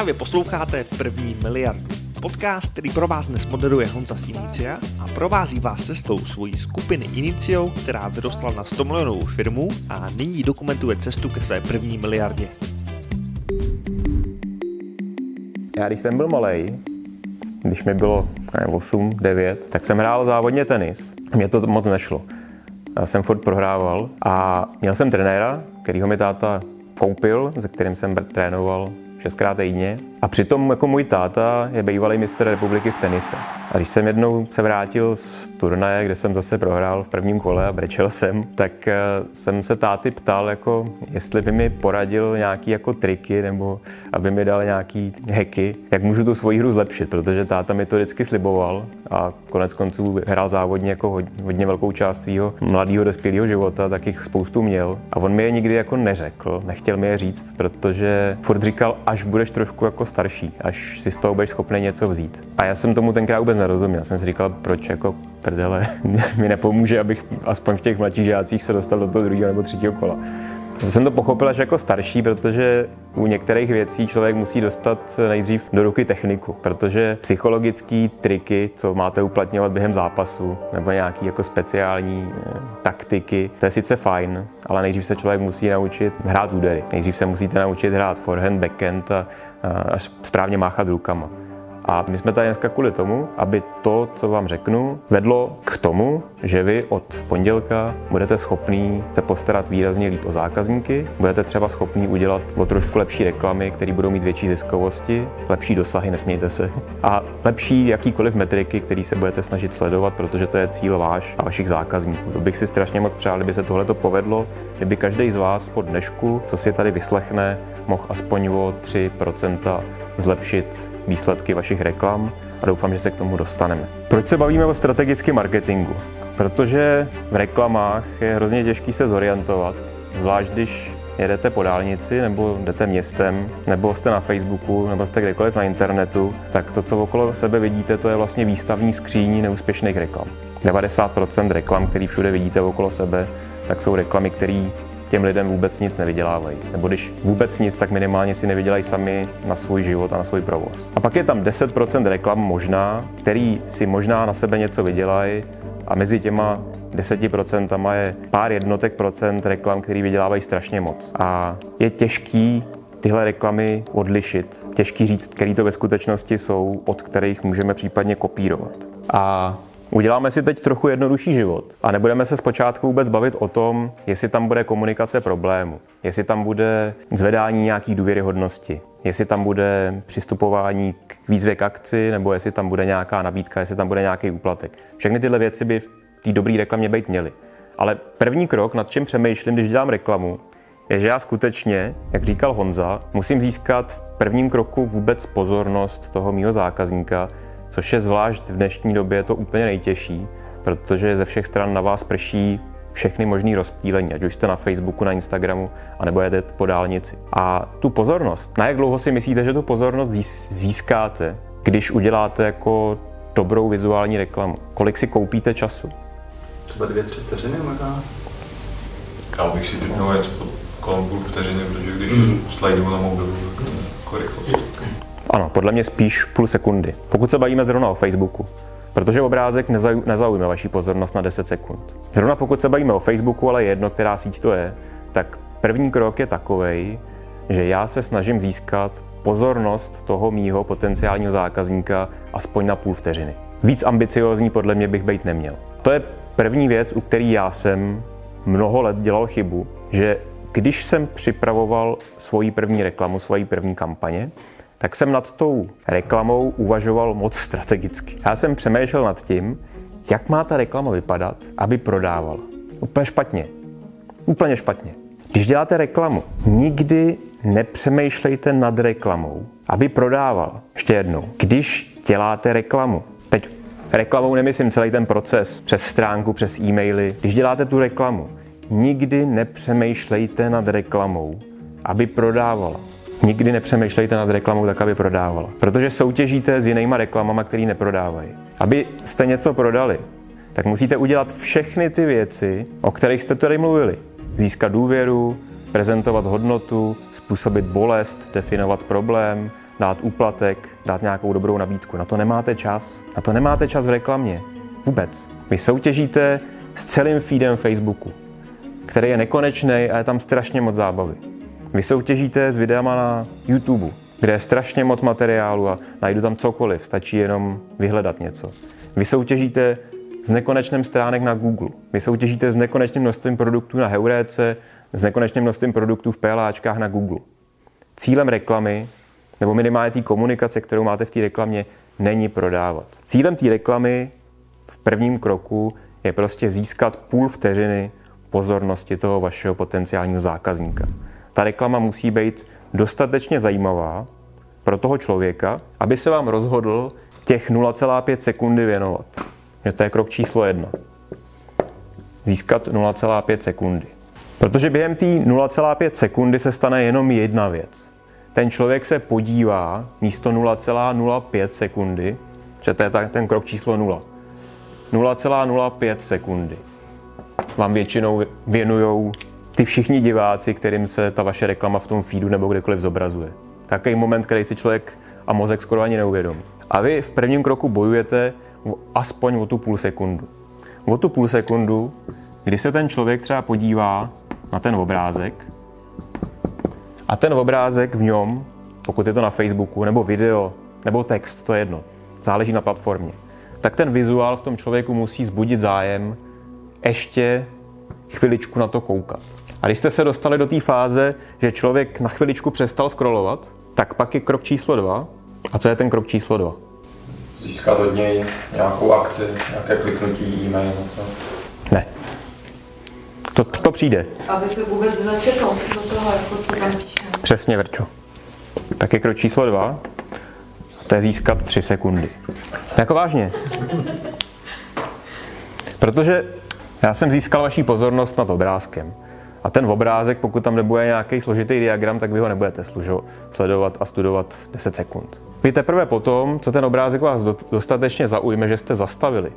Právě posloucháte První miliardu. Podcast, který pro vás dnes moderuje Honza Stimicia a provází vás cestou svojí skupiny Inicio, která vyrostla na 100 milionovou firmu a nyní dokumentuje cestu ke své první miliardě. Já když jsem byl malý, když mi bylo 8, 9, tak jsem hrál závodně tenis. Mně to moc nešlo. Já jsem furt prohrával a měl jsem trenéra, kterýho mi táta koupil, se kterým jsem trénoval šestkrát týdně. A přitom jako můj táta je bývalý mistr republiky v tenise. A když jsem jednou se vrátil z turnaje, kde jsem zase prohrál v prvním kole a brečel jsem, tak eh, jsem se táty ptal, jako, jestli by mi poradil nějaký jako triky nebo aby mi dal nějaký heky, jak můžu tu svoji hru zlepšit, protože táta mi to vždycky sliboval a konec konců hrál závodně jako hodně, hodně velkou část svého mladého dospělého života, tak jich spoustu měl. A on mi je nikdy jako neřekl, nechtěl mi je říct, protože furt říkal, až budeš trošku jako starší, až si z toho budeš schopný něco vzít. A já jsem tomu tenkrát vůbec nerozuměl. Jsem si říkal, proč jako prdele mi nepomůže, abych aspoň v těch mladších žácích se dostal do toho druhého nebo třetího kola. Já jsem to pochopil až jako starší, protože u některých věcí člověk musí dostat nejdřív do ruky techniku, protože psychologické triky, co máte uplatňovat během zápasu, nebo nějaký jako speciální eh, taktiky, to je sice fajn, ale nejdřív se člověk musí naučit hrát údery. Nejdřív se musíte naučit hrát forehand, backhand a, a správně máchat rukama. A my jsme tady dneska kvůli tomu, aby to, co vám řeknu, vedlo k tomu, že vy od pondělka budete schopný se postarat výrazně líp o zákazníky, budete třeba schopný udělat o trošku lepší reklamy, které budou mít větší ziskovosti, lepší dosahy, nesmějte se, a lepší jakýkoliv metriky, který se budete snažit sledovat, protože to je cíl váš a vašich zákazníků. To bych si strašně moc přál, kdyby se tohle to povedlo, kdyby každý z vás po dnešku, co si tady vyslechne, mohl aspoň o 3% zlepšit výsledky vašich reklam a doufám, že se k tomu dostaneme. Proč se bavíme o strategickém marketingu? Protože v reklamách je hrozně těžký se zorientovat, zvlášť když jedete po dálnici, nebo jdete městem, nebo jste na Facebooku, nebo jste kdekoliv na internetu, tak to, co okolo sebe vidíte, to je vlastně výstavní skříní neúspěšných reklam. 90% reklam, který všude vidíte okolo sebe, tak jsou reklamy, které těm lidem vůbec nic nevydělávají. Nebo když vůbec nic, tak minimálně si nevydělají sami na svůj život a na svůj provoz. A pak je tam 10% reklam možná, který si možná na sebe něco vydělají a mezi těma 10% je pár jednotek procent reklam, který vydělávají strašně moc. A je těžký tyhle reklamy odlišit. Těžký říct, který to ve skutečnosti jsou, od kterých můžeme případně kopírovat. A Uděláme si teď trochu jednodušší život a nebudeme se zpočátku vůbec bavit o tom, jestli tam bude komunikace problému, jestli tam bude zvedání nějaký důvěryhodnosti, jestli tam bude přistupování k výzvě k akci, nebo jestli tam bude nějaká nabídka, jestli tam bude nějaký úplatek. Všechny tyhle věci by v té dobré reklamě být měly. Ale první krok, nad čím přemýšlím, když dělám reklamu, je, že já skutečně, jak říkal Honza, musím získat v prvním kroku vůbec pozornost toho mýho zákazníka, což je zvlášť v dnešní době to úplně nejtěžší, protože ze všech stran na vás prší všechny možný rozptýlení, ať už jste na Facebooku, na Instagramu, anebo jedete po dálnici. A tu pozornost, na jak dlouho si myslíte, že tu pozornost získáte, když uděláte jako dobrou vizuální reklamu? Kolik si koupíte času? Třeba dvě, tři vteřiny možná. Já bych si typnul jen kolem půl vteřiny, protože když mm. slajdu na mobilu, tak to jako rychlost. Ano, podle mě spíš půl sekundy. Pokud se bavíme zrovna o Facebooku, protože obrázek nezaujme vaší pozornost na 10 sekund. Zrovna pokud se bavíme o Facebooku, ale jedno, která síť to je, tak první krok je takový, že já se snažím získat pozornost toho mýho potenciálního zákazníka aspoň na půl vteřiny. Víc ambiciozní podle mě bych být neměl. To je první věc, u který já jsem mnoho let dělal chybu, že když jsem připravoval svoji první reklamu, svoji první kampaně, tak jsem nad tou reklamou uvažoval moc strategicky. Já jsem přemýšlel nad tím, jak má ta reklama vypadat, aby prodávala. Úplně špatně. Úplně špatně. Když děláte reklamu, nikdy nepřemýšlejte nad reklamou, aby prodával. Ještě jednou. Když děláte reklamu, teď reklamou nemyslím celý ten proces, přes stránku, přes e-maily. Když děláte tu reklamu, nikdy nepřemýšlejte nad reklamou, aby prodávala. Nikdy nepřemýšlejte nad reklamou tak, aby prodávala. Protože soutěžíte s jinýma reklamama, které neprodávají. Aby jste něco prodali, tak musíte udělat všechny ty věci, o kterých jste tady mluvili. Získat důvěru, prezentovat hodnotu, způsobit bolest, definovat problém, dát úplatek, dát nějakou dobrou nabídku. Na to nemáte čas. Na to nemáte čas v reklamě. Vůbec. Vy soutěžíte s celým feedem Facebooku, který je nekonečný a je tam strašně moc zábavy. Vy soutěžíte s videama na YouTube, kde je strašně moc materiálu a najdu tam cokoliv, stačí jenom vyhledat něco. Vy soutěžíte s nekonečným stránek na Google. Vy soutěžíte s nekonečným množstvím produktů na Heuréce, s nekonečným množstvím produktů v PLAčkách na Google. Cílem reklamy, nebo minimálně té komunikace, kterou máte v té reklamě, není prodávat. Cílem té reklamy v prvním kroku je prostě získat půl vteřiny pozornosti toho vašeho potenciálního zákazníka. Ta reklama musí být dostatečně zajímavá pro toho člověka, aby se vám rozhodl těch 0,5 sekundy věnovat. Že to je krok číslo jedna. Získat 0,5 sekundy. Protože během té 0,5 sekundy se stane jenom jedna věc. Ten člověk se podívá místo 0,05 sekundy, že to je ten krok číslo 0. 0,05 sekundy vám většinou věnují ty všichni diváci, kterým se ta vaše reklama v tom feedu nebo kdekoliv zobrazuje. Takový moment, který si člověk a mozek skoro ani neuvědomí. A vy v prvním kroku bojujete aspoň o tu půl sekundu. O tu půl sekundu, kdy se ten člověk třeba podívá na ten obrázek a ten obrázek v něm, pokud je to na Facebooku, nebo video, nebo text, to je jedno, záleží na platformě, tak ten vizuál v tom člověku musí zbudit zájem ještě chviličku na to koukat. A když jste se dostali do té fáze, že člověk na chviličku přestal scrollovat, tak pak je krok číslo dva. A co je ten krok číslo dva? Získat od něj nějakou akci, nějaké kliknutí, e-mail, něco? Ne. To, to přijde. Aby se vůbec začetl do toho, jako co tam píše. Přesně, Verčo. Tak je krok číslo dva. A to je získat tři sekundy. Jako vážně. Protože já jsem získal vaší pozornost nad obrázkem. A ten obrázek, pokud tam nebude nějaký složitý diagram, tak vy ho nebudete služo, sledovat a studovat 10 sekund. Vy teprve potom, co ten obrázek vás dostatečně zaujme, že jste zastavili,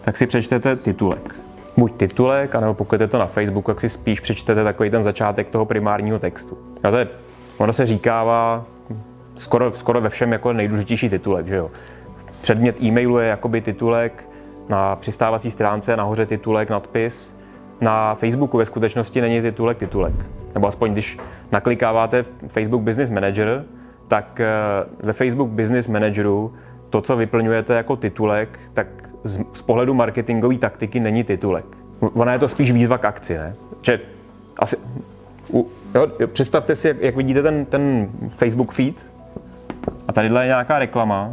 tak si přečtete titulek. Buď titulek, anebo pokud je to na Facebooku, tak si spíš přečtete takový ten začátek toho primárního textu. A to je, ono se říkává skoro, skoro ve všem jako nejdůležitější titulek, že jo. Předmět e-mailu je jakoby titulek, na přistávací stránce nahoře titulek, nadpis, na Facebooku ve skutečnosti není titulek titulek. Nebo aspoň když naklikáváte Facebook Business Manager, tak eh, ve Facebook Business Manageru to, co vyplňujete jako titulek, tak z pohledu marketingové taktiky není titulek. Ona je to spíš výzva k akci, ne? Že asi, u, jo, představte si, jak, jak vidíte ten, ten Facebook feed a tady je nějaká reklama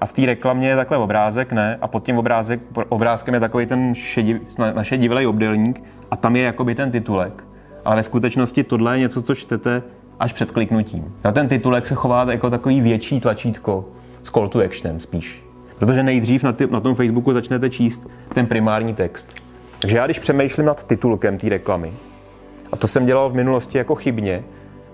a v té reklamě je takhle obrázek, ne? A pod tím obrázek, obrázkem je takový ten šediv, našedivelý obdelník a tam je jakoby ten titulek. Ale ve skutečnosti tohle je něco, co čtete až před kliknutím. Na ten titulek se chová jako takový větší tlačítko s call to actionem spíš. Protože nejdřív na, ty, na tom Facebooku začnete číst ten primární text. Takže já když přemýšlím nad titulkem té reklamy, a to jsem dělal v minulosti jako chybně,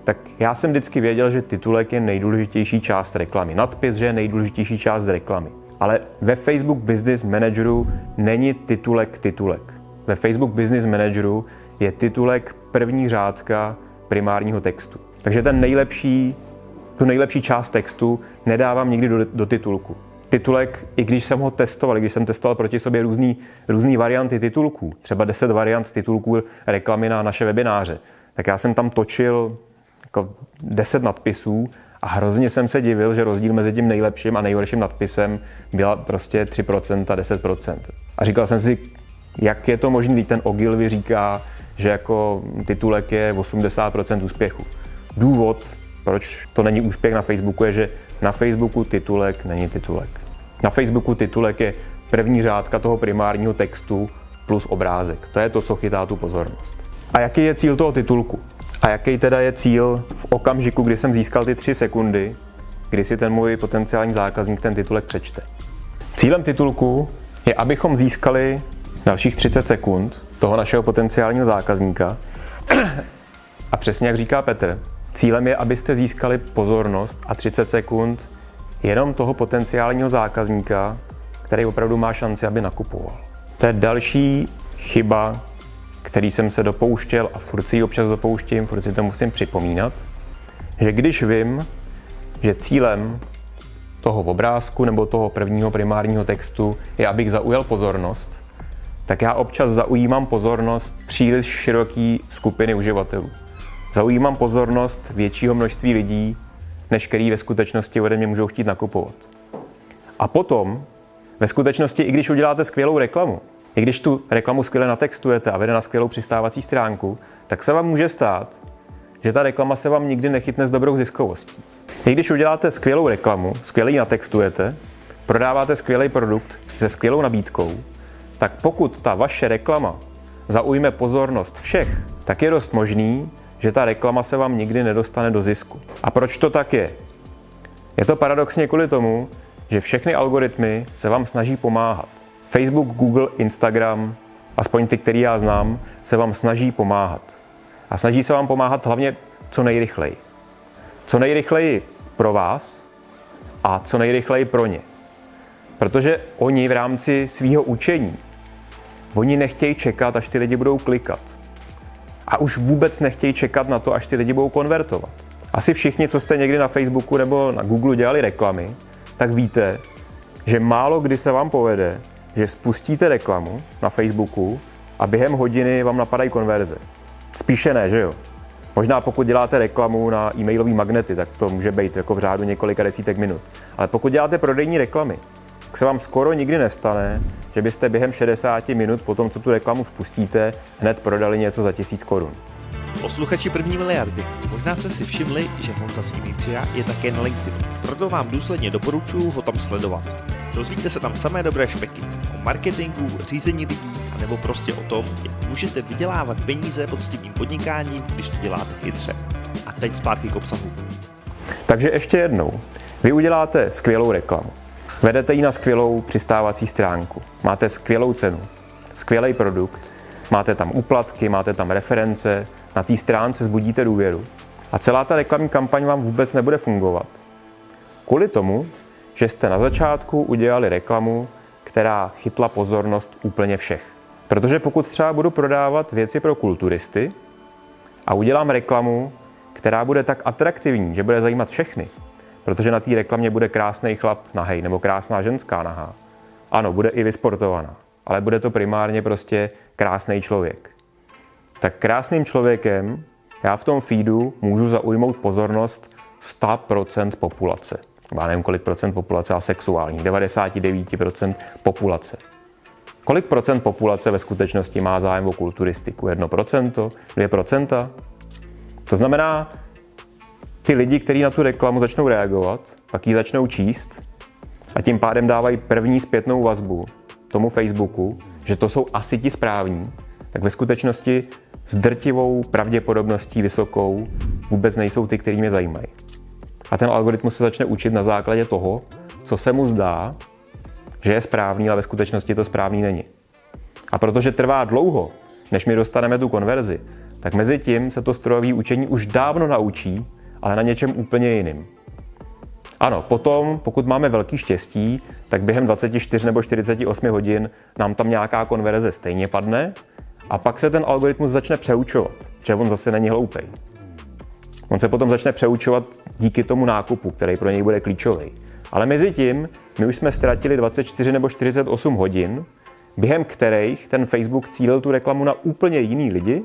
tak já jsem vždycky věděl, že titulek je nejdůležitější část reklamy. Nadpis, že je nejdůležitější část reklamy. Ale ve Facebook Business Manageru není titulek titulek. Ve Facebook Business Manageru je titulek první řádka primárního textu. Takže ten nejlepší, tu nejlepší část textu nedávám nikdy do, do titulku. Titulek, i když jsem ho testoval, když jsem testoval proti sobě různý, různý varianty titulků, třeba 10 variant titulků reklamy na naše webináře, tak já jsem tam točil jako 10 nadpisů a hrozně jsem se divil, že rozdíl mezi tím nejlepším a nejhorším nadpisem byla prostě 3% a 10%. A říkal jsem si, jak je to možné, když ten Ogilvy říká, že jako titulek je 80% úspěchu. Důvod, proč to není úspěch na Facebooku, je, že na Facebooku titulek není titulek. Na Facebooku titulek je první řádka toho primárního textu plus obrázek. To je to, co chytá tu pozornost. A jaký je cíl toho titulku? A jaký teda je cíl v okamžiku, kdy jsem získal ty tři sekundy, kdy si ten můj potenciální zákazník ten titulek přečte? Cílem titulku je, abychom získali dalších 30 sekund toho našeho potenciálního zákazníka. A přesně jak říká Petr, cílem je, abyste získali pozornost a 30 sekund jenom toho potenciálního zákazníka, který opravdu má šanci, aby nakupoval. To je další chyba, který jsem se dopouštěl a furt si ji občas dopouštím, furt si to musím připomínat, že když vím, že cílem toho obrázku nebo toho prvního primárního textu je, abych zaujal pozornost, tak já občas zaujímám pozornost příliš široký skupiny uživatelů. Zaujímám pozornost většího množství lidí, než který ve skutečnosti ode mě můžou chtít nakupovat. A potom, ve skutečnosti, i když uděláte skvělou reklamu, i když tu reklamu skvěle natextujete a vede na skvělou přistávací stránku, tak se vám může stát, že ta reklama se vám nikdy nechytne s dobrou ziskovostí. I když uděláte skvělou reklamu, skvěle ji natextujete, prodáváte skvělý produkt se skvělou nabídkou, tak pokud ta vaše reklama zaujme pozornost všech, tak je dost možný, že ta reklama se vám nikdy nedostane do zisku. A proč to tak je? Je to paradoxně kvůli tomu, že všechny algoritmy se vám snaží pomáhat. Facebook, Google, Instagram, aspoň ty, který já znám, se vám snaží pomáhat. A snaží se vám pomáhat hlavně co nejrychleji. Co nejrychleji pro vás a co nejrychleji pro ně. Protože oni v rámci svého učení, oni nechtějí čekat, až ty lidi budou klikat. A už vůbec nechtějí čekat na to, až ty lidi budou konvertovat. Asi všichni, co jste někdy na Facebooku nebo na Google dělali reklamy, tak víte, že málo kdy se vám povede, že spustíte reklamu na Facebooku a během hodiny vám napadají konverze. Spíše ne, že jo? Možná pokud děláte reklamu na e-mailové magnety, tak to může být jako v řádu několika desítek minut. Ale pokud děláte prodejní reklamy, tak se vám skoro nikdy nestane, že byste během 60 minut po tom, co tu reklamu spustíte, hned prodali něco za tisíc korun. Posluchači první miliardy, možná jste si všimli, že Honza z je také na LinkedInu. Proto vám důsledně doporučuji ho tam sledovat. Dozvíte se tam samé dobré špeky o marketingu, řízení lidí, nebo prostě o tom, jak můžete vydělávat peníze poctivým podnikáním, když to děláte chytře. A teď zpátky k obsahu. Takže ještě jednou. Vy uděláte skvělou reklamu. Vedete ji na skvělou přistávací stránku. Máte skvělou cenu, skvělý produkt, máte tam úplatky, máte tam reference, na té stránce zbudíte důvěru. A celá ta reklamní kampaň vám vůbec nebude fungovat. Kvůli tomu, že jste na začátku udělali reklamu, která chytla pozornost úplně všech. Protože pokud třeba budu prodávat věci pro kulturisty a udělám reklamu, která bude tak atraktivní, že bude zajímat všechny, protože na té reklamě bude krásný chlap nahej nebo krásná ženská nahá. Ano, bude i vysportovaná, ale bude to primárně prostě krásný člověk. Tak krásným člověkem já v tom feedu můžu zaujmout pozornost 100% populace. Já nevím, kolik procent populace, ale sexuální. 99% populace. Kolik procent populace ve skutečnosti má zájem o kulturistiku? 1%? 2%? To znamená, ty lidi, kteří na tu reklamu začnou reagovat, pak ji začnou číst a tím pádem dávají první zpětnou vazbu tomu Facebooku, že to jsou asi ti správní, tak ve skutečnosti s drtivou pravděpodobností vysokou vůbec nejsou ty, který mě zajímají. A ten algoritmus se začne učit na základě toho, co se mu zdá, že je správný, ale ve skutečnosti to správný není. A protože trvá dlouho, než my dostaneme tu konverzi, tak mezi tím se to strojové učení už dávno naučí, ale na něčem úplně jiným. Ano, potom, pokud máme velký štěstí, tak během 24 nebo 48 hodin nám tam nějaká konverze stejně padne a pak se ten algoritmus začne přeučovat, že on zase není hloupý. On se potom začne přeučovat díky tomu nákupu, který pro něj bude klíčový. Ale mezi tím my už jsme ztratili 24 nebo 48 hodin, během kterých ten Facebook cílil tu reklamu na úplně jiný lidi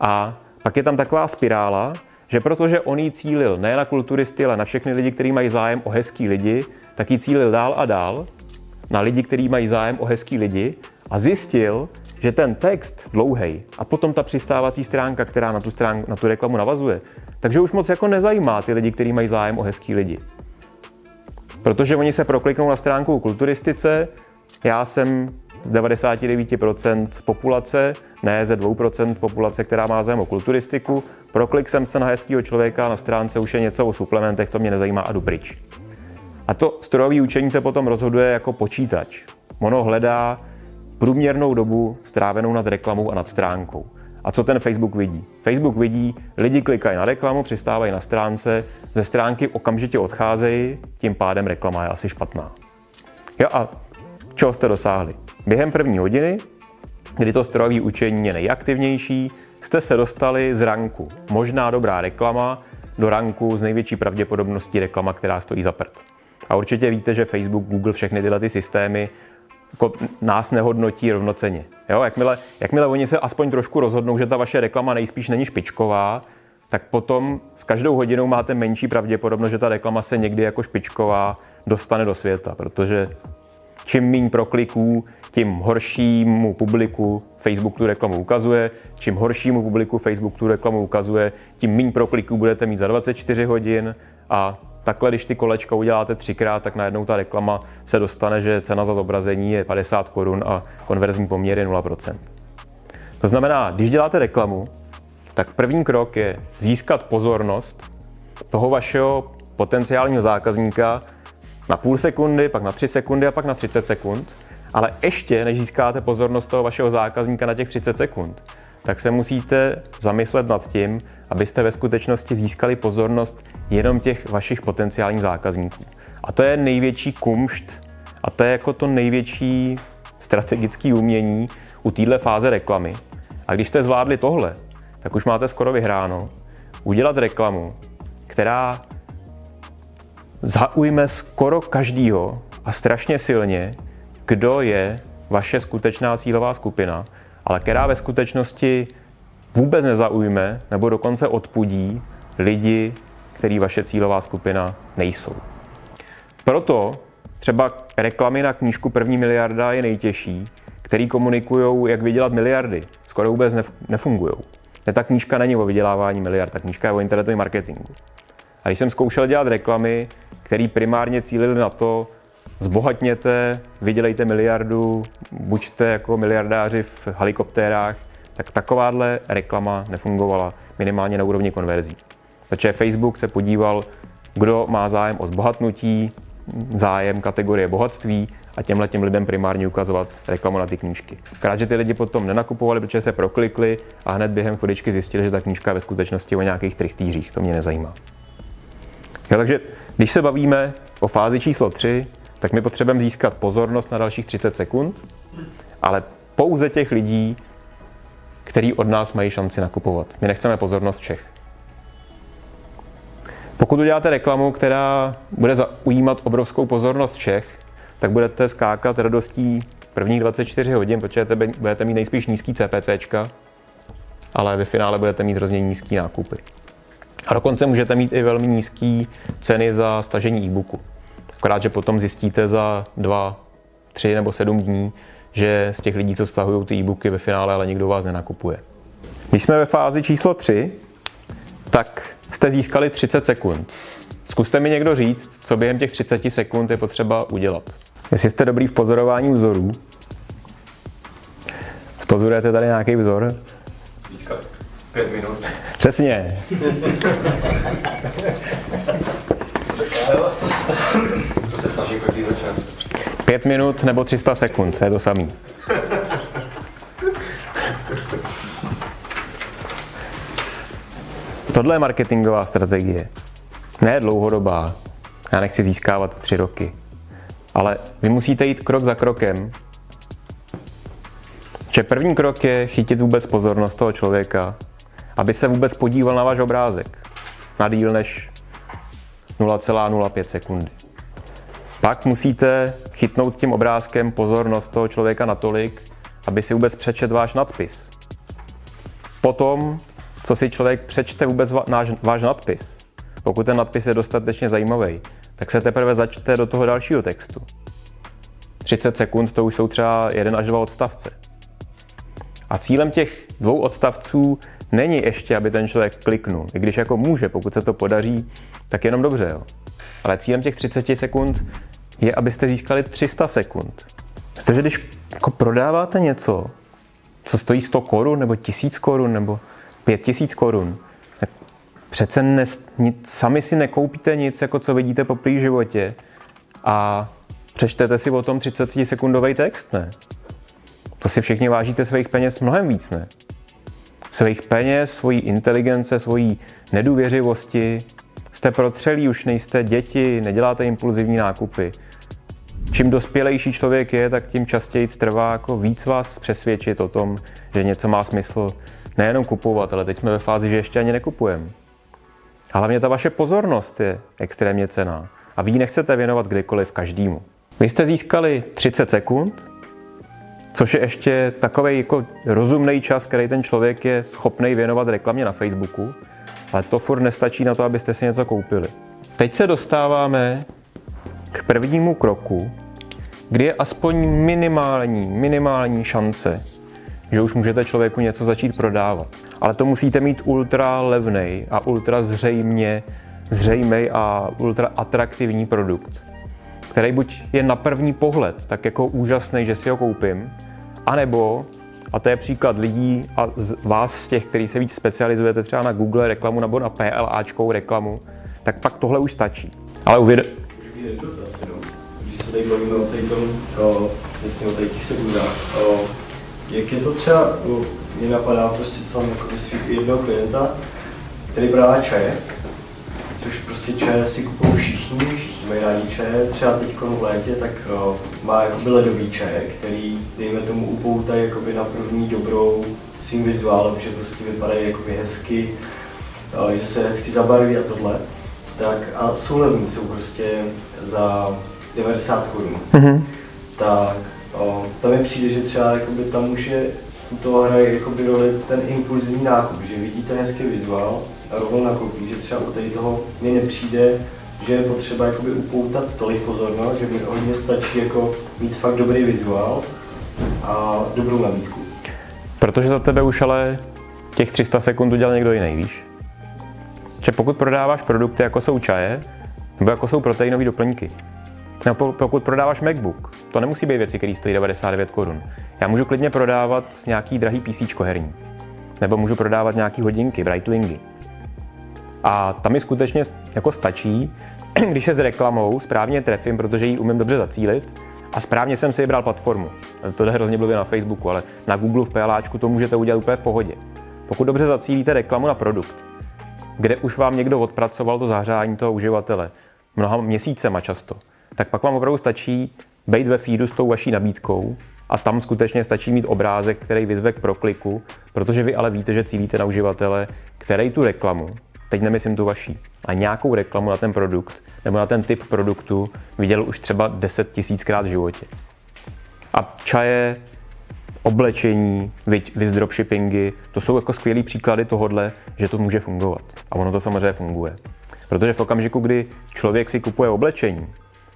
a pak je tam taková spirála, že protože on jí cílil ne na kulturisty, ale na všechny lidi, kteří mají zájem o hezký lidi, tak ji cílil dál a dál na lidi, kteří mají zájem o hezký lidi a zjistil, že ten text dlouhý a potom ta přistávací stránka, která na tu, stránku, na tu reklamu navazuje, takže už moc jako nezajímá ty lidi, kteří mají zájem o hezký lidi. Protože oni se prokliknou na stránku kulturistice, já jsem z 99% populace, ne ze 2% populace, která má zájem o kulturistiku, proklik jsem se na hezkého člověka, na stránce už je něco o suplementech, to mě nezajímá a jdu pryč. A to strojové učení se potom rozhoduje jako počítač. Ono hledá průměrnou dobu strávenou nad reklamou a nad stránkou. A co ten Facebook vidí? Facebook vidí, lidi klikají na reklamu, přistávají na stránce, ze stránky okamžitě odcházejí, tím pádem reklama je asi špatná. Jo a čeho jste dosáhli? Během první hodiny, kdy to strojové učení je nejaktivnější, jste se dostali z ranku. Možná dobrá reklama do ranku s největší pravděpodobností reklama, která stojí za prd. A určitě víte, že Facebook, Google, všechny tyhle ty systémy jako nás nehodnotí rovnoceně. Jo? Jakmile, jakmile oni se aspoň trošku rozhodnou, že ta vaše reklama nejspíš není špičková, tak potom s každou hodinou máte menší pravděpodobnost, že ta reklama se někdy jako špičková dostane do světa, protože čím méně prokliků, tím horšímu publiku Facebook tu reklamu ukazuje, čím horšímu publiku Facebook tu reklamu ukazuje, tím méně prokliků budete mít za 24 hodin a takhle, když ty kolečka uděláte třikrát, tak najednou ta reklama se dostane, že cena za zobrazení je 50 korun a konverzní poměr je 0%. To znamená, když děláte reklamu, tak první krok je získat pozornost toho vašeho potenciálního zákazníka na půl sekundy, pak na tři sekundy a pak na 30 sekund. Ale ještě, než získáte pozornost toho vašeho zákazníka na těch 30 sekund, tak se musíte zamyslet nad tím, abyste ve skutečnosti získali pozornost jenom těch vašich potenciálních zákazníků. A to je největší kumšt a to je jako to největší strategické umění u téhle fáze reklamy. A když jste zvládli tohle, tak už máte skoro vyhráno. Udělat reklamu, která zaujme skoro každýho a strašně silně, kdo je vaše skutečná cílová skupina, ale která ve skutečnosti vůbec nezaujme nebo dokonce odpudí lidi, který vaše cílová skupina nejsou. Proto třeba reklamy na knížku První miliarda je nejtěžší, který komunikují, jak vydělat miliardy. Skoro vůbec nefungují. Ne, ta knížka není o vydělávání miliard, ta knížka je o internetovém marketingu. A když jsem zkoušel dělat reklamy, které primárně cílily na to, zbohatněte, vydělejte miliardu, buďte jako miliardáři v helikoptérách, tak takováhle reklama nefungovala minimálně na úrovni konverzí. Protože Facebook se podíval, kdo má zájem o zbohatnutí, zájem kategorie bohatství a těmhle těm lidem primárně ukazovat reklamu na ty knížky. Krát, že ty lidi potom nenakupovali, protože se proklikli a hned během chodičky zjistili, že ta knížka je ve skutečnosti o nějakých trichtýřích. To mě nezajímá. Jo, takže když se bavíme o fázi číslo 3, tak my potřebujeme získat pozornost na dalších 30 sekund, ale pouze těch lidí, který od nás mají šanci nakupovat. My nechceme pozornost všech. Pokud uděláte reklamu, která bude zaujímat obrovskou pozornost všech, tak budete skákat radostí prvních 24 hodin, protože budete mít nejspíš nízký CPCčka, ale ve finále budete mít hrozně nízký nákupy. A dokonce můžete mít i velmi nízké ceny za stažení e-booku. Akorát, že potom zjistíte za dva, tři nebo sedm dní, že z těch lidí, co stahují ty e-booky ve finále, ale nikdo vás nenakupuje. Když jsme ve fázi číslo 3, tak jste získali 30 sekund. Zkuste mi někdo říct, co během těch 30 sekund je potřeba udělat. Jestli jste dobrý v pozorování vzorů, pozorujete tady nějaký vzor? Získat pět minut. Přesně. Pět minut nebo 300 sekund, to je to samý. Tohle je marketingová strategie. Ne dlouhodobá. Já nechci získávat tři roky. Ale vy musíte jít krok za krokem. Že první krok je chytit vůbec pozornost toho člověka, aby se vůbec podíval na váš obrázek na díl než 0,05 sekundy. Pak musíte chytnout tím obrázkem pozornost toho člověka natolik, aby si vůbec přečet váš nadpis. Potom co si člověk přečte vůbec náš, váš nadpis. Pokud ten nadpis je dostatečně zajímavý, tak se teprve začte do toho dalšího textu. 30 sekund to už jsou třeba jeden až dva odstavce. A cílem těch dvou odstavců není ještě, aby ten člověk kliknul. I když jako může, pokud se to podaří, tak jenom dobře. Jo. Ale cílem těch 30 sekund je, abyste získali 300 sekund. Protože když jako prodáváte něco, co stojí 100 korun nebo 1000 korun nebo 5000 korun, tak přece ne, nic, sami si nekoupíte nic, jako co vidíte po prý životě a přečtete si o tom 30 sekundový text, ne? To si všichni vážíte svých peněz mnohem víc, ne? Svých peněz, svojí inteligence, svojí nedůvěřivosti. Jste protřelí, už nejste děti, neděláte impulzivní nákupy. Čím dospělejší člověk je, tak tím častěji trvá jako víc vás přesvědčit o tom, že něco má smysl nejenom kupovat, ale teď jsme ve fázi, že ještě ani nekupujeme. A hlavně ta vaše pozornost je extrémně cená. A vy ji nechcete věnovat kdykoliv každému. Vy jste získali 30 sekund, což je ještě takový jako rozumný čas, který ten člověk je schopný věnovat reklamě na Facebooku, ale to furt nestačí na to, abyste si něco koupili. Teď se dostáváme k prvnímu kroku, kdy je aspoň minimální, minimální šance, že už můžete člověku něco začít prodávat. Ale to musíte mít ultra levný a ultra zřejmě zřejmý a ultra atraktivní produkt, který buď je na první pohled tak jako úžasný, že si ho koupím, anebo, a to je příklad lidí a z vás z těch, kteří se víc specializujete třeba na Google reklamu nebo na PLAčkou reklamu, tak pak tohle už stačí. Ale uvěd... Když se tady bavíme o tady tom, o, jasně o tady těch sekundách, o, jak je to třeba, o, mě napadá prostě, co mám jako jednoho klienta, který prodává čaje, což prostě čaje si kupují všichni, všichni mají rádi čaje, třeba teď v létě, tak o, má jakoby ledový čaje, který, dejme tomu, upoutají jakoby na první dobrou svým vizuálem, že prostě vypadají jakoby hezky, o, že se hezky zabarví a tohle. Tak a jsou levní, jsou prostě za 90 korun. Mm-hmm. Tak o, tam mi přijde, že třeba jakoby, tam už je u toho hraje jakoby roli ten impulzivní nákup, že vidíte hezký vizuál, rovnou nakoupí, že třeba u tady toho mi nepřijde, že je potřeba jakoby upoutat tolik pozornost, že mi hodně stačí jako mít fakt dobrý vizuál a dobrou nabídku. Protože za tebe už ale těch 300 sekund udělal někdo jiný, víš? Že pokud prodáváš produkty, jako jsou čaje, nebo jako jsou proteinové doplňky, nebo pokud prodáváš MacBook, to nemusí být věci, které stojí 99 korun. Já můžu klidně prodávat nějaký drahý PC herní. Nebo můžu prodávat nějaký hodinky, Breitlingy. A tam mi skutečně jako stačí, když se s reklamou správně trefím, protože ji umím dobře zacílit a správně jsem si vybral platformu. To jde hrozně blbě na Facebooku, ale na Google v PLAčku to můžete udělat úplně v pohodě. Pokud dobře zacílíte reklamu na produkt, kde už vám někdo odpracoval to zahřání toho uživatele mnoha měsícema často, tak pak vám opravdu stačí být ve feedu s tou vaší nabídkou a tam skutečně stačí mít obrázek, který vyzve k prokliku, protože vy ale víte, že cílíte na uživatele, který tu reklamu teď nemyslím tu vaší, a nějakou reklamu na ten produkt nebo na ten typ produktu viděl už třeba 10 tisíckrát v životě. A čaje, oblečení, vys dropshippingy, to jsou jako skvělý příklady tohohle, že to může fungovat. A ono to samozřejmě funguje. Protože v okamžiku, kdy člověk si kupuje oblečení,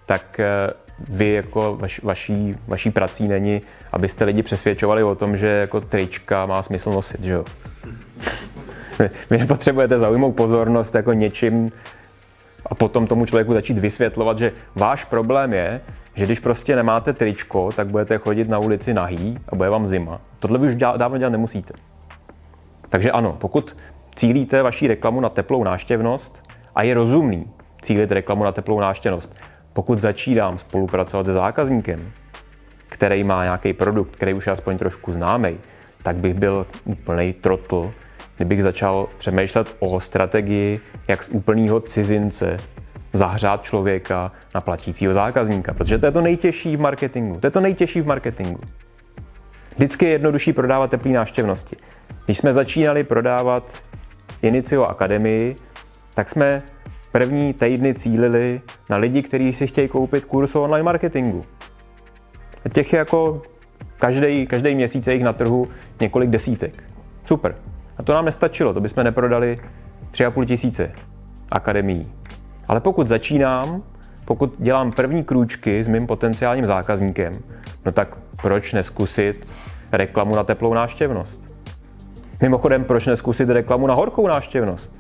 tak eh, vy jako vaš, vaší, vaší prací není, abyste lidi přesvědčovali o tom, že jako trička má smysl nosit, že jo? Vy nepotřebujete zaujmout pozornost jako něčím a potom tomu člověku začít vysvětlovat, že váš problém je, že když prostě nemáte tričko, tak budete chodit na ulici nahý a bude vám zima. Tohle vy už dávno dělat nemusíte. Takže ano, pokud cílíte vaší reklamu na teplou náštěvnost a je rozumný cílit reklamu na teplou náštěvnost, pokud začínám spolupracovat se zákazníkem, který má nějaký produkt, který už je aspoň trošku známý, tak bych byl úplný trotl, kdybych začal přemýšlet o strategii, jak z úplného cizince zahřát člověka na platícího zákazníka, protože to je to nejtěžší v marketingu. To je to nejtěžší v marketingu. Vždycky je jednodušší prodávat teplý náštěvnosti. Když jsme začínali prodávat Inicio Akademii, tak jsme první týdny cílili na lidi, kteří si chtějí koupit kurz o online marketingu. A těch je jako každý, každý měsíc je jich na trhu několik desítek. Super. A to nám nestačilo, to bychom neprodali 3,5 tisíce akademií. Ale pokud začínám, pokud dělám první krůčky s mým potenciálním zákazníkem, no tak proč neskusit reklamu na teplou náštěvnost? Mimochodem, proč neskusit reklamu na horkou náštěvnost?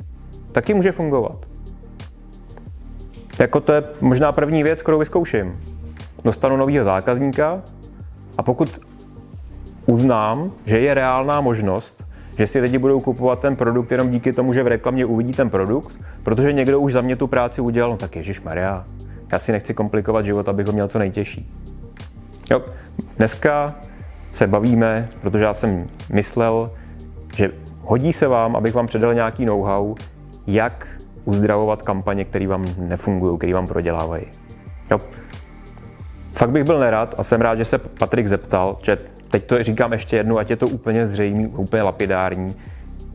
Taky může fungovat. Jako to je možná první věc, kterou vyzkouším. Dostanu nového zákazníka a pokud uznám, že je reálná možnost že si lidi budou kupovat ten produkt jenom díky tomu, že v reklamě uvidí ten produkt, protože někdo už za mě tu práci udělal, no tak Ježíš Maria, já si nechci komplikovat život, abych ho měl co nejtěžší. Jo, dneska se bavíme, protože já jsem myslel, že hodí se vám, abych vám předal nějaký know-how, jak uzdravovat kampaně, které vám nefungují, které vám prodělávají. Jo. Fakt bych byl nerad a jsem rád, že se Patrik zeptal, že teď to říkám ještě jednou, ať je to úplně zřejmý, úplně lapidární.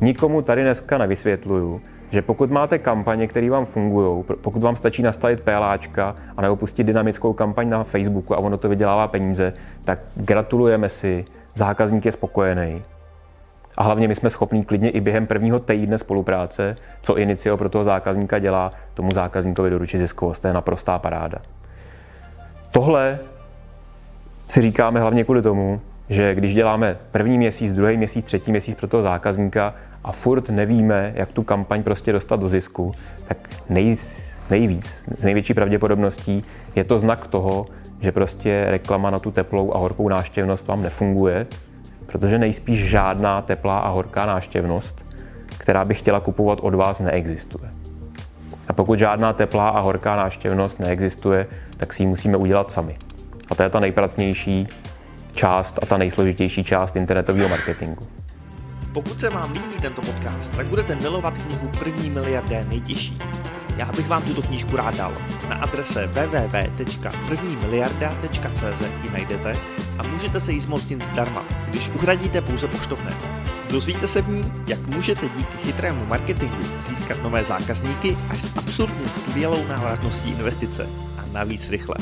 Nikomu tady dneska nevysvětluju, že pokud máte kampaně, které vám fungují, pokud vám stačí nastavit PLAčka a nebo pustit dynamickou kampaň na Facebooku a ono to vydělává peníze, tak gratulujeme si, zákazník je spokojený. A hlavně my jsme schopní klidně i během prvního týdne spolupráce, co Inicio pro toho zákazníka dělá, tomu zákazníkovi doručit ziskovost. To je naprostá paráda. Tohle si říkáme hlavně kvůli tomu, že když děláme první měsíc, druhý měsíc, třetí měsíc pro toho zákazníka a furt nevíme, jak tu kampaň prostě dostat do zisku, tak nej, nejvíc, z největší pravděpodobností je to znak toho, že prostě reklama na tu teplou a horkou náštěvnost vám nefunguje, protože nejspíš žádná teplá a horká náštěvnost, která by chtěla kupovat od vás, neexistuje. A pokud žádná teplá a horká náštěvnost neexistuje, tak si ji musíme udělat sami. A to je ta nejpracnější část a ta nejsložitější část internetového marketingu. Pokud se vám líbí tento podcast, tak budete milovat knihu První miliardé nejtěžší. Já bych vám tuto knížku rád dal. Na adrese www.prvnimiliarda.cz ji najdete a můžete se jí zmocnit zdarma, když uhradíte pouze poštovné. Dozvíte se v ní, jak můžete díky chytrému marketingu získat nové zákazníky až s absurdně skvělou návratností investice a navíc rychle.